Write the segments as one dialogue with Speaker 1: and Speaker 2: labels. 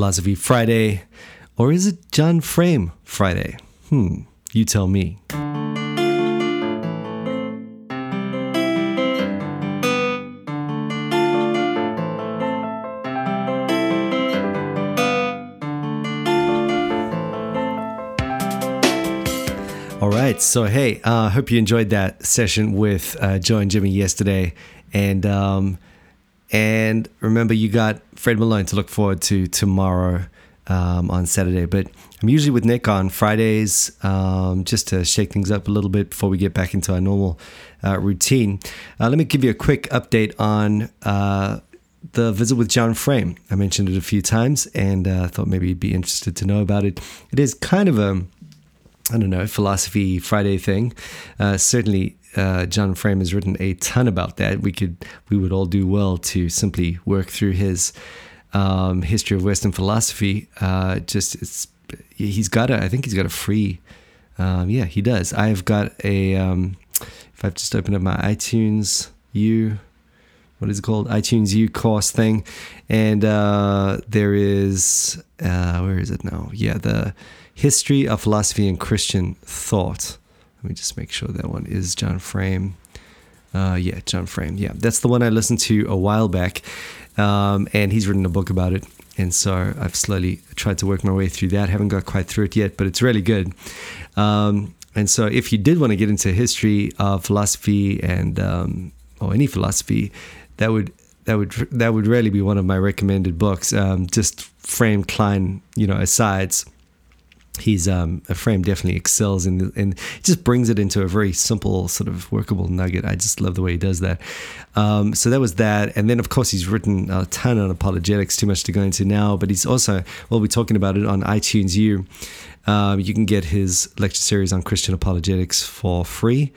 Speaker 1: Philosophy Friday, or is it John Frame Friday? Hmm, you tell me. All right. So, hey, I uh, hope you enjoyed that session with uh, Joe and Jimmy yesterday. And um, and remember, you got Fred Malone to look forward to tomorrow um, on Saturday. But I'm usually with Nick on Fridays um, just to shake things up a little bit before we get back into our normal uh, routine. Uh, let me give you a quick update on uh, the visit with John Frame. I mentioned it a few times and uh, thought maybe you'd be interested to know about it. It is kind of a I don't know, philosophy Friday thing. Uh, certainly, uh, John Frame has written a ton about that. We could, we would all do well to simply work through his um, history of Western philosophy. Uh, just, it's, he's got a, I think he's got a free, um, yeah, he does. I've got a, um, if I've just opened up my iTunes U, what is it called? iTunes U course thing, and uh, there is, uh, where is it now? Yeah, the History of Philosophy and Christian Thought. Let me just make sure that one is John Frame. Uh, yeah, John Frame. Yeah, that's the one I listened to a while back, um, and he's written a book about it. And so I've slowly tried to work my way through that. Haven't got quite through it yet, but it's really good. Um, and so if you did want to get into history of philosophy and um, or any philosophy, that would that would that would really be one of my recommended books. Um, just Frame Kline, you know, asides he's um, a frame definitely excels in and just brings it into a very simple sort of workable nugget. I just love the way he does that. Um, so that was that, and then of course he's written a ton on apologetics. Too much to go into now, but he's also we'll be talking about it on iTunes U. Um, you can get his lecture series on Christian apologetics for free.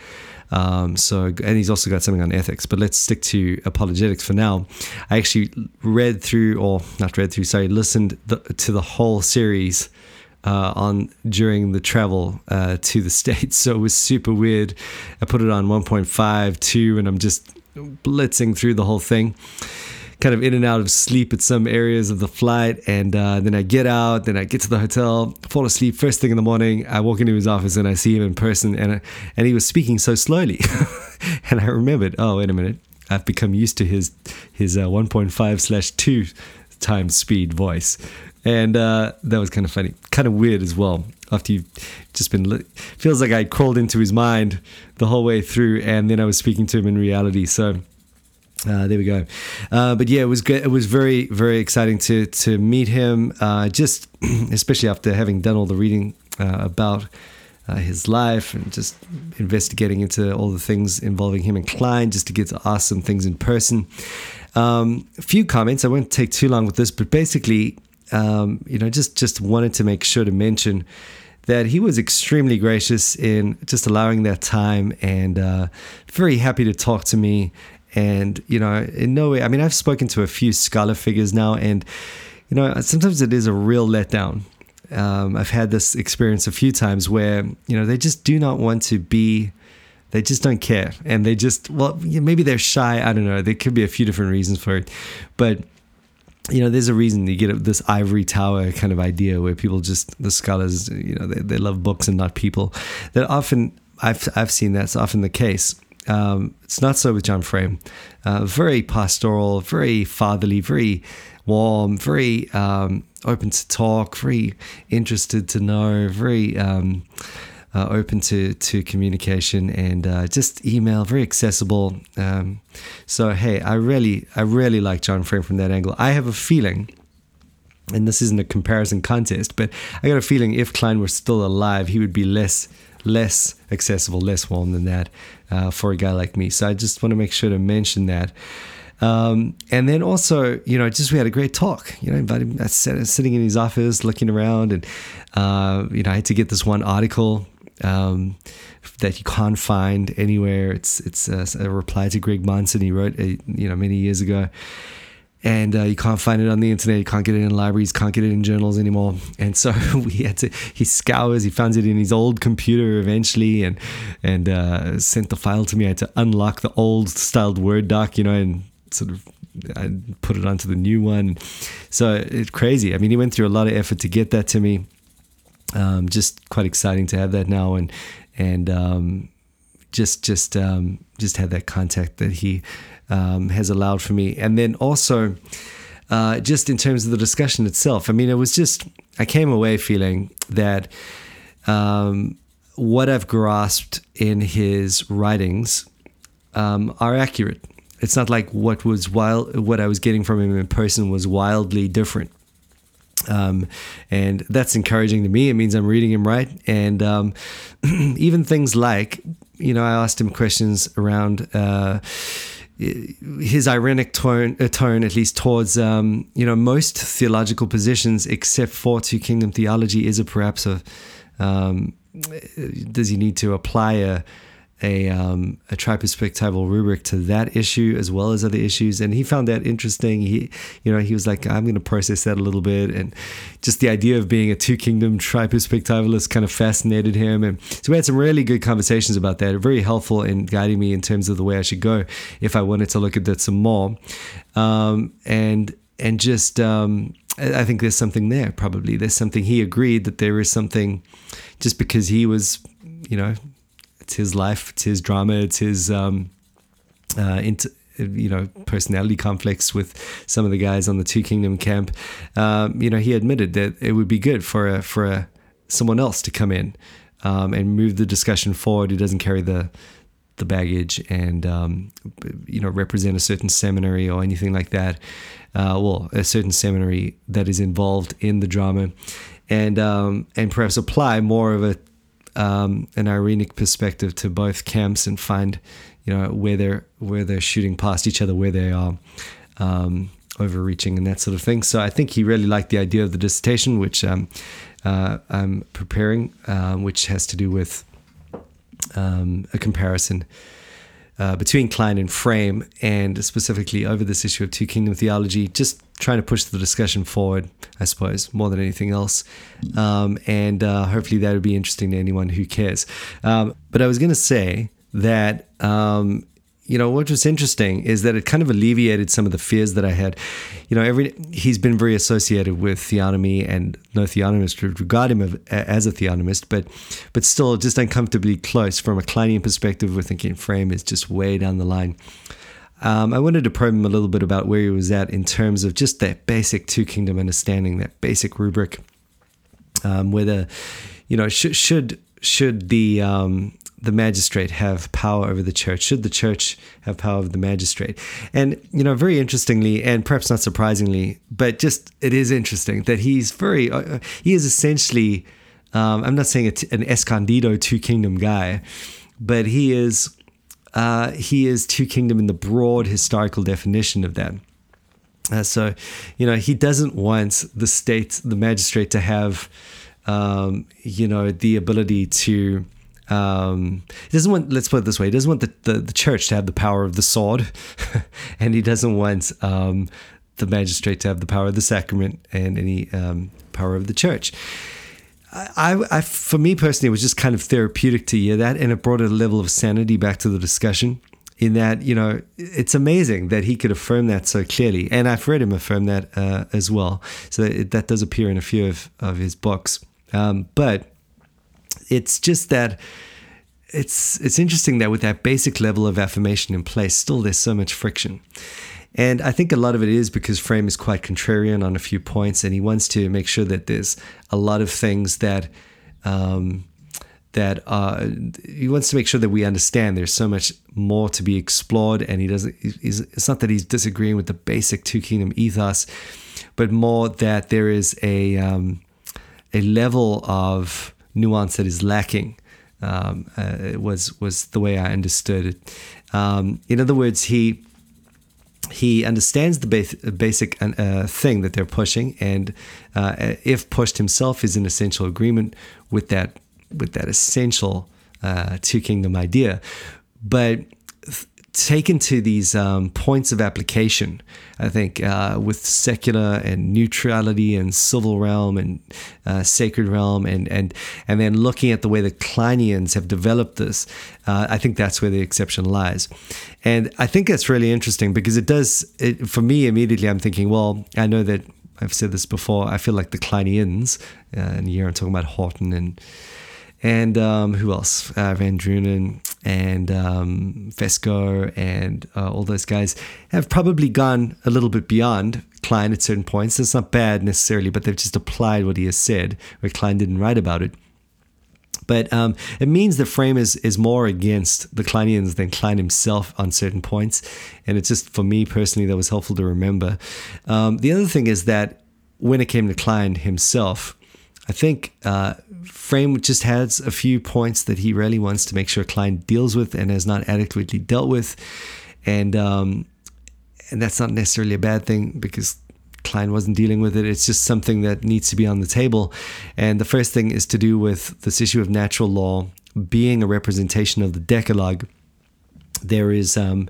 Speaker 1: Um, so, and he's also got something on ethics, but let's stick to apologetics for now. I actually read through, or not read through, sorry, listened the, to the whole series uh, on during the travel uh, to the states. So it was super weird. I put it on 1.5, 2, and I'm just blitzing through the whole thing. Kind of in and out of sleep at some areas of the flight, and uh, then I get out. Then I get to the hotel, fall asleep. First thing in the morning, I walk into his office and I see him in person, and and he was speaking so slowly, and I remembered. Oh, wait a minute! I've become used to his his uh, 1.5 slash 2 times speed voice and uh, that was kind of funny, kind of weird as well. After you've just been, li- feels like I crawled into his mind the whole way through, and then I was speaking to him in reality. So uh, there we go. Uh, but yeah, it was good. It was very, very exciting to to meet him. Uh, just especially after having done all the reading uh, about uh, his life and just investigating into all the things involving him and Kline, just to get to ask some things in person. Um, a few comments. I won't take too long with this, but basically, um, you know, just just wanted to make sure to mention that he was extremely gracious in just allowing that time and uh, very happy to talk to me. And you know, in no way, I mean, I've spoken to a few scholar figures now, and you know, sometimes it is a real letdown. Um, I've had this experience a few times where you know they just do not want to be they just don't care and they just well maybe they're shy i don't know there could be a few different reasons for it but you know, there's a reason you get this ivory tower kind of idea where people just the scholars, you know, they, they love books and not people. That often I've I've seen that's often the case. Um, it's not so with John Frame. Uh, very pastoral, very fatherly, very warm, very um, open to talk, very interested to know, very um, uh, open to to communication and uh, just email, very accessible. Um, so hey, I really I really like John Frame from that angle. I have a feeling. And this isn't a comparison contest, but I got a feeling if Kline were still alive, he would be less less accessible, less warm than that uh, for a guy like me. So I just want to make sure to mention that. Um, and then also, you know, just we had a great talk. You know, invited him, sitting in his office, looking around, and uh, you know, I had to get this one article um, that you can't find anywhere. It's it's a, a, reply to Greg Bahnsen he wrote a, you know many years ago, and uh, you can't find it on the internet. You can't get it in libraries. Can't get it in journals anymore. And so we had to. He scours. He finds it in his old computer eventually, and and uh, sent the file to me. I had to unlock the old styled Word doc, you know, and sort of I put it onto the new one. So it's crazy. I mean, he went through a lot of effort to get that to me. Um, just quite exciting to have that now, and and um, just just um, just had that contact that he um, has allowed for me, and then also. Uh, just in terms of the discussion itself, I mean, it was just, I came away feeling that um, what I've grasped in his writings um, are accurate. It's not like what was wild, what I was getting from him in person was wildly different. Um, and that's encouraging to me. It means I'm reading him right. And um, even things like, you know, I asked him questions around uh, his ironic tone, uh, tone at least towards, um, you know, most theological positions except for two kingdom theology is a perhaps a um, does he need to apply a a, um, a triperspectival rubric to that issue as well as other issues. And he found that interesting. He, you know, he was like, I'm going to process that a little bit. And just the idea of being a two kingdom triperspectivalist kind of fascinated him. And so we had some really good conversations about that. Very helpful in guiding me in terms of the way I should go if I wanted to look at that some more. Um, and, and just, um, I think there's something there probably. There's something he agreed that there is something just because he was, you know, it's his life, it's his drama, it's his um, uh, inter, you know personality conflicts with some of the guys on the Two Kingdom camp. Um, you know, he admitted that it would be good for a, for a, someone else to come in um, and move the discussion forward. He doesn't carry the the baggage and um, you know represent a certain seminary or anything like that. Uh, well, a certain seminary that is involved in the drama, and um, and perhaps apply more of a um, an ironic perspective to both camps and find, you know, where they're where they're shooting past each other, where they are um, overreaching, and that sort of thing. So I think he really liked the idea of the dissertation, which um, uh, I'm preparing, uh, which has to do with um, a comparison uh, between Kline and Frame, and specifically over this issue of Two Kingdom Theology, just trying to push the discussion forward, I suppose, more than anything else. Um, and uh, hopefully that would be interesting to anyone who cares. Um, but I was going to say that um, you know what was interesting is that it kind of alleviated some of the fears that I had. You know, every he's been very associated with theonomy, and no theonomist would regard him as a theonomist, but but still just uncomfortably close from a Klinean perspective. We're thinking frame is just way down the line. Um, I wanted to probe him a little bit about where he was at in terms of just that basic two kingdom understanding, that basic rubric. Um, whether you know should should should the um, the magistrate have power over the church? Should the church have power over the magistrate? And, you know, very interestingly, and perhaps not surprisingly, but just it is interesting that he's very, uh, he is essentially, um, I'm not saying it's an escondido two kingdom guy, but he is, uh, he is two kingdom in the broad historical definition of that. Uh, so, you know, he doesn't want the state, the magistrate to have, um, you know, the ability to um, he doesn't want let's put it this way he doesn't want the, the, the church to have the power of the sword and he doesn't want um, the magistrate to have the power of the sacrament and any um, power of the church I, I, for me personally, it was just kind of therapeutic to hear that, and it brought a level of sanity back to the discussion. In that, you know, it's amazing that he could affirm that so clearly, and I've read him affirm that uh, as well. So it, that does appear in a few of, of his books. Um, but it's just that it's it's interesting that with that basic level of affirmation in place, still there's so much friction. And I think a lot of it is because Frame is quite contrarian on a few points, and he wants to make sure that there's a lot of things that um, that uh, he wants to make sure that we understand there's so much more to be explored, and he doesn't. it's not that he's disagreeing with the basic two kingdom ethos, but more that there is a um, a level of nuance that is lacking. Um, uh, was was the way I understood it. Um, in other words, he he understands the basic uh, thing that they're pushing, and uh, if pushed himself, is in essential agreement with that with that essential uh, two kingdom idea. But taken to these um, points of application. I think uh, with secular and neutrality and civil realm and uh, sacred realm, and and and then looking at the way the Klineans have developed this, uh, I think that's where the exception lies. And I think that's really interesting because it does. It, for me, immediately, I'm thinking, well, I know that I've said this before. I feel like the Klineans, uh, and here I'm talking about Horton and and um, who else? Uh, Van Drunen and um, Fesko and uh, all those guys have probably gone a little bit beyond Kline at certain points. It's not bad necessarily, but they've just applied what he has said, where Kline didn't write about it. But um, it means the Frame is, is more against the Klineans than Kline himself on certain points. And it's just, for me personally, that was helpful to remember. Um, the other thing is that when it came to Kline himself, I think uh, Frame just has a few points that he really wants to make sure Kline deals with and has not adequately dealt with, and um, and that's not necessarily a bad thing because Kline wasn't dealing with it. It's just something that needs to be on the table, and the first thing is to do with this issue of natural law being a representation of the Decalogue. There is um,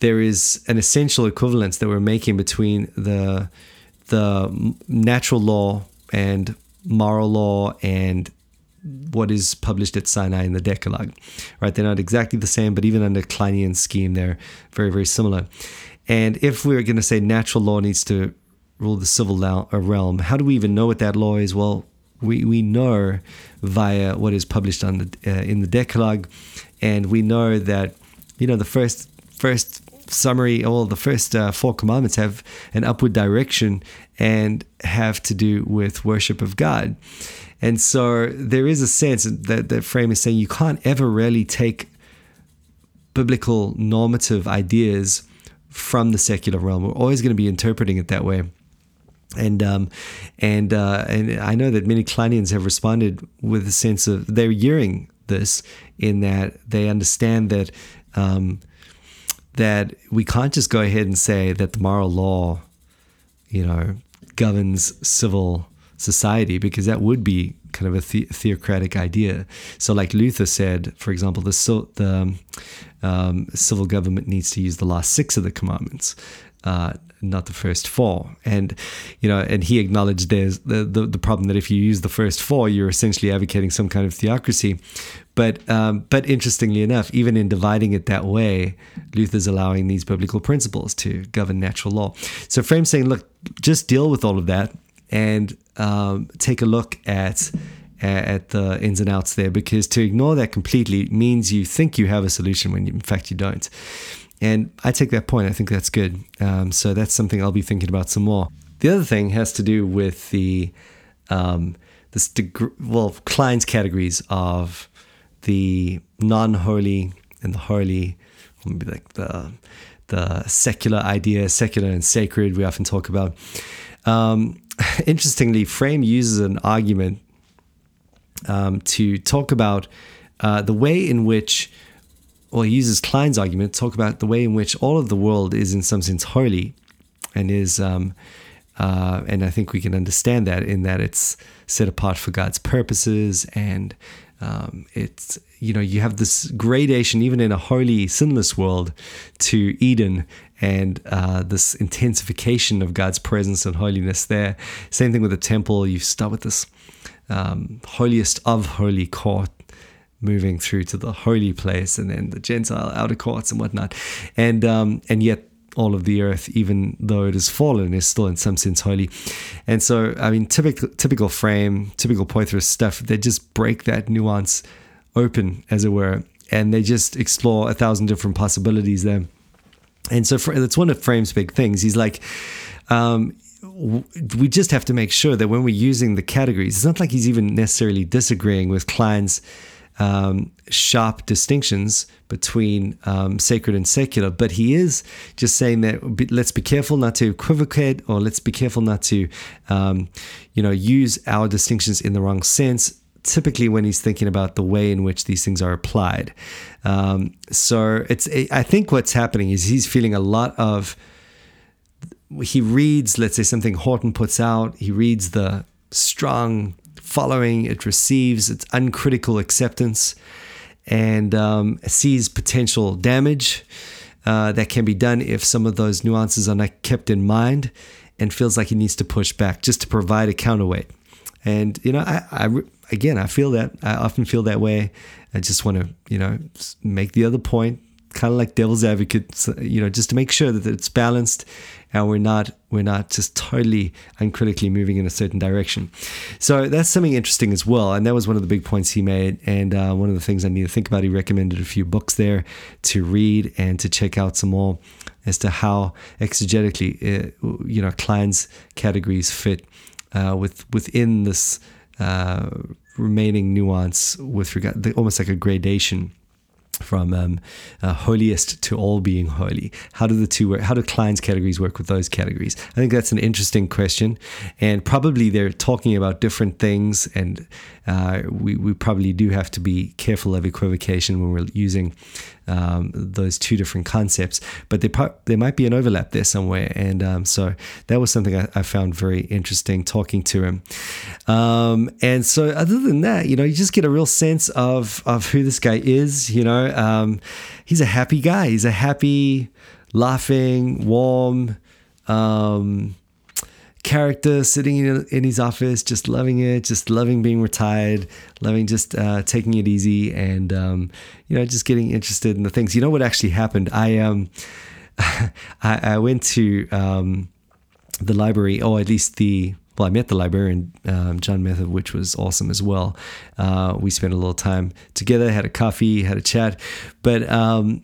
Speaker 1: there is an essential equivalence that we're making between the the natural law and moral law and what is published at Sinai in the Decalogue, right? They're not exactly the same, but even under Klinean scheme, they're very, very similar. And if we're going to say natural law needs to rule the civil uh, realm, how do we even know what that law is? Well, we, we know via what is published on the uh, in the Decalogue, and we know that you know the first first summary, all the first uh, four commandments have an upward direction and have to do with worship of God. And so there is a sense that that frame is saying you can't ever really take biblical normative ideas from the secular realm. We're always going to be interpreting it that way. And um, and uh, and I know that many Klineans have responded with a sense of they're hearing this in that they understand that um, that we can't just go ahead and say that the moral law, you know, governs civil society because that would be kind of a the- theocratic idea. So, like Luther said, for example, the, the um, civil government needs to use the last six of the commandments. Uh, not the first four. And you know, and he acknowledged there's the, the, the problem that if you use the first four, you're essentially advocating some kind of theocracy. But um, but interestingly enough, even in dividing it that way, Luther's allowing these biblical principles to govern natural law. So Frame's saying, look, just deal with all of that and um, take a look at at the ins and outs there because to ignore that completely means you think you have a solution when you, in fact you don't. And I take that point. I think that's good. Um, so that's something I'll be thinking about some more. The other thing has to do with the um, this deg- well Kline's categories of the non-holy and the holy, maybe like the the secular idea, secular and sacred. We often talk about. Um, interestingly, Frame uses an argument um, to talk about uh, the way in which well, he uses Kline's argument to talk about the way in which all of the world is, in some sense, holy, and is, um, uh, and I think we can understand that in that it's set apart for God's purposes, and um, it's you know you have this gradation even in a holy, sinless world to Eden, and uh, this intensification of God's presence and holiness there. Same thing with the temple. You start with this um, holiest of holy court moving through to the holy place and then the Gentile outer courts and whatnot. And um, and yet all of the earth, even though it is fallen, is still in some sense holy. And so, I mean, typical typical frame, typical Poythress stuff, they just break that nuance open, as it were, and they just explore a thousand different possibilities there. And so, for, that's one of Frame's big things. He's like, um, we just have to make sure that when we're using the categories, it's not like he's even necessarily disagreeing with Kline's um, sharp distinctions between um, sacred and secular, but he is just saying that let's be careful not to equivocate or let's be careful not to, um, you know, use our distinctions in the wrong sense. Typically, when he's thinking about the way in which these things are applied, um, so it's I think what's happening is he's feeling a lot of. He reads, let's say, something Horton puts out. He reads the strong following, it receives its uncritical acceptance and um, sees potential damage uh, that can be done if some of those nuances are not kept in mind and feels like he needs to push back just to provide a counterweight. And, you know, I, I again, I feel that. I often feel that way. I just want to, you know, make the other point, kind of like devil's advocate, you know, just to make sure that it's balanced and we're not we're not just totally uncritically moving in a certain direction. So that's something interesting as well, and that was one of the big points he made, and uh, one of the things I need to think about. He recommended a few books there to read and to check out some more as to how exegetically, uh, you know, Kline's categories fit uh, with within this uh, remaining nuance with regard, almost like a gradation from um, uh, holiest to all being holy. How do the two work? How do Kline's categories work with those categories? I think that's an interesting question, and probably they're talking about different things, and uh, we we probably do have to be careful of equivocation when we're using um, those two different concepts. But there there might be an overlap there somewhere, and um, so that was something I, I, found very interesting talking to him. Um, and so other than that, you know, you just get a real sense of of who this guy is. You know, um, he's a happy guy. He's a happy, laughing, warm. Um, character sitting in, in his office, just loving it, just loving being retired, loving just uh, taking it easy, and um, you know, just getting interested in the things. You know what actually happened? I um, I, I, went to um, the library, or at least the well, I met the librarian, um, John Muether, which was awesome as well. Uh, we spent a little time together, had a coffee, had a chat. But um,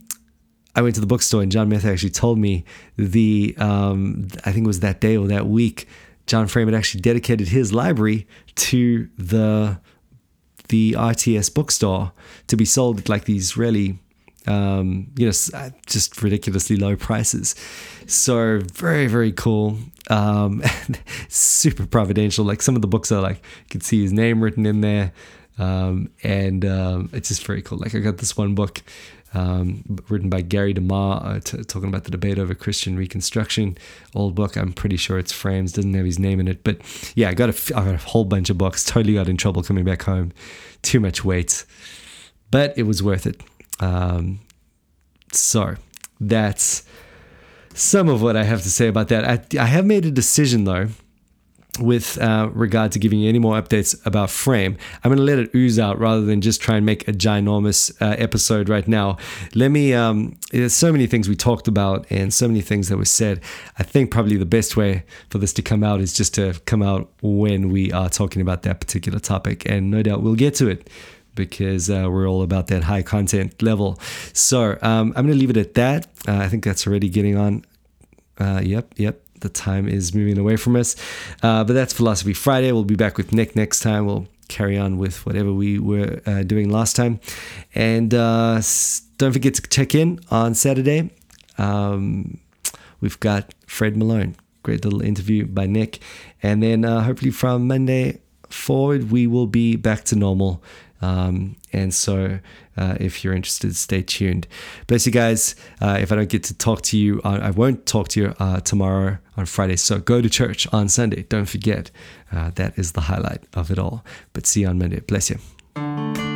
Speaker 1: I went to the bookstore and John Muether actually told me the um, I think it was that day or that week, John Frame had actually dedicated his library to the the RTS bookstore to be sold at like these really um, you know uh, just ridiculously low prices. So very very cool. Um, super providential. Like some of the books are like you can see his name written in there. Um, and um, it's just very cool. Like I got this one book um, written by Gary DeMar, uh, t- talking about the debate over Christian Reconstruction. Old book, I'm pretty sure it's Frames, doesn't have his name in it. But yeah, I got a, I got a whole bunch of books. Totally got in trouble coming back home. Too much weight, but it was worth it. Um, so that's some of what I have to say about that. I, I have made a decision though with uh, regard to giving you any more updates about Frame. I'm going to let it ooze out rather than just try and make a ginormous uh, episode right now. Let me, um, there's so many things we talked about and so many things that were said. I think probably the best way for this to come out is just to come out when we are talking about that particular topic. And no doubt we'll get to it because uh, we're all about that high content level. So um, I'm going to leave it at that. Uh, I think that's already getting on. Uh, yep, yep the time is moving away from us. Uh, but that's Philosophy Friday. We'll be back with Nick next time. We'll carry on with whatever we were uh, doing last time. And uh, don't forget to check in on Saturday. Um, we've got Fred Malone. Great little interview by Nick. And then uh, hopefully from Monday forward, we will be back to normal. Um, and so, uh, if you're interested, stay tuned. Bless you guys. Uh, if I don't get to talk to you, I won't talk to you uh, tomorrow on Friday. So go to church on Sunday. Don't forget. Uh, that is the highlight of it all. But see you on Monday. Bless you.